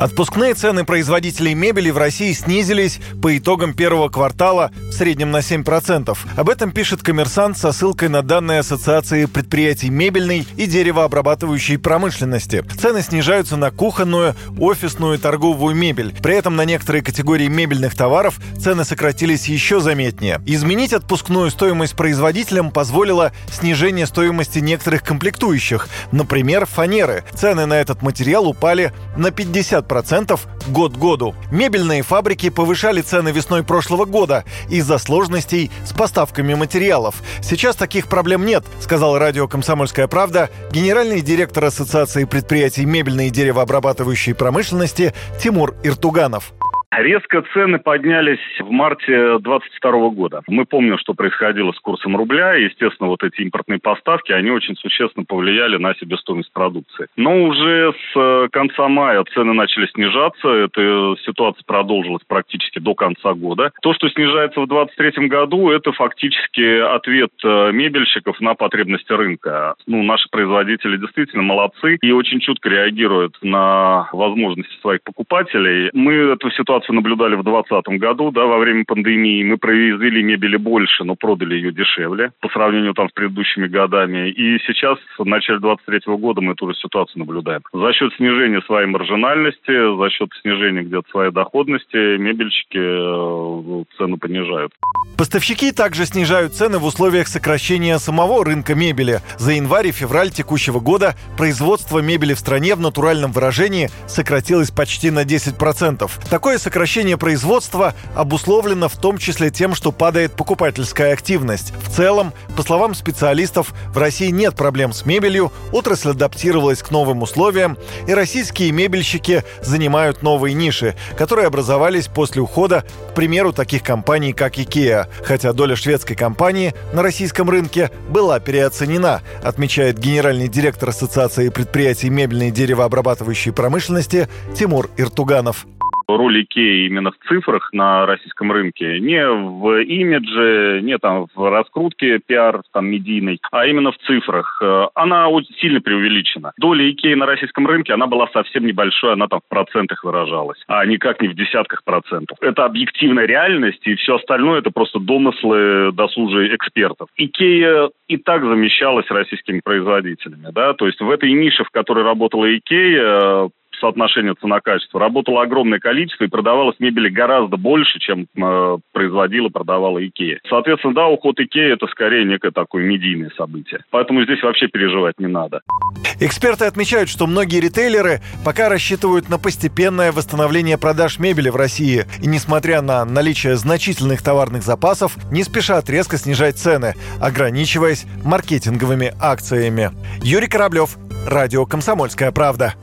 Отпускные цены производителей мебели в России снизились по итогам первого квартала в среднем на 7%. Об этом пишет коммерсант со ссылкой на данные Ассоциации предприятий мебельной и деревообрабатывающей промышленности. Цены снижаются на кухонную, офисную и торговую мебель. При этом на некоторые категории мебельных товаров цены сократились еще заметнее. Изменить отпускную стоимость производителям позволило снижение стоимости некоторых комплектующих, например, фанеры. Цены на этот материал упали на 50 10% год году. Мебельные фабрики повышали цены весной прошлого года из-за сложностей с поставками материалов. Сейчас таких проблем нет, сказал радио «Комсомольская правда» генеральный директор Ассоциации предприятий мебельной и деревообрабатывающей промышленности Тимур Иртуганов. Резко цены поднялись в марте 2022 года. Мы помним, что происходило с курсом рубля. И, естественно, вот эти импортные поставки, они очень существенно повлияли на себестоимость продукции. Но уже с э, конца мая цены начали снижаться. Эта ситуация продолжилась практически до конца года. То, что снижается в 2023 году, это фактически ответ э, мебельщиков на потребности рынка. Ну, наши производители действительно молодцы и очень чутко реагируют на возможности своих покупателей. Мы эту ситуацию ситуацию наблюдали в 2020 году, да, во время пандемии. Мы произвели мебели больше, но продали ее дешевле по сравнению там с предыдущими годами. И сейчас, в начале 2023 года, мы ту же ситуацию наблюдаем. За счет снижения своей маржинальности, за счет снижения где-то своей доходности, мебельщики э, цену понижают. Поставщики также снижают цены в условиях сокращения самого рынка мебели. За январь и февраль текущего года производство мебели в стране в натуральном выражении сократилось почти на 10%. Такое сокращение производства обусловлено в том числе тем, что падает покупательская активность. В целом, по словам специалистов, в России нет проблем с мебелью, отрасль адаптировалась к новым условиям, и российские мебельщики занимают новые ниши, которые образовались после ухода, к примеру, таких компаний, как IKEA хотя доля шведской компании на российском рынке была переоценена, отмечает генеральный директор Ассоциации предприятий мебельной и деревообрабатывающей промышленности Тимур Иртуганов роль Икеи именно в цифрах на российском рынке, не в имидже, не там в раскрутке пиар там медийной, а именно в цифрах. Э, она очень сильно преувеличена. Доля Икеи на российском рынке, она была совсем небольшой, она там в процентах выражалась, а никак не в десятках процентов. Это объективная реальность, и все остальное это просто домыслы досужие экспертов. Икея и так замещалась российскими производителями, да, то есть в этой нише, в которой работала Икея, соотношение цена-качество. Работало огромное количество и продавалось мебели гораздо больше, чем э, производила, продавала Икея. Соответственно, да, уход Икеи это скорее некое такое медийное событие. Поэтому здесь вообще переживать не надо. Эксперты отмечают, что многие ритейлеры пока рассчитывают на постепенное восстановление продаж мебели в России. И несмотря на наличие значительных товарных запасов, не спешат резко снижать цены, ограничиваясь маркетинговыми акциями. Юрий Кораблев, Радио «Комсомольская правда».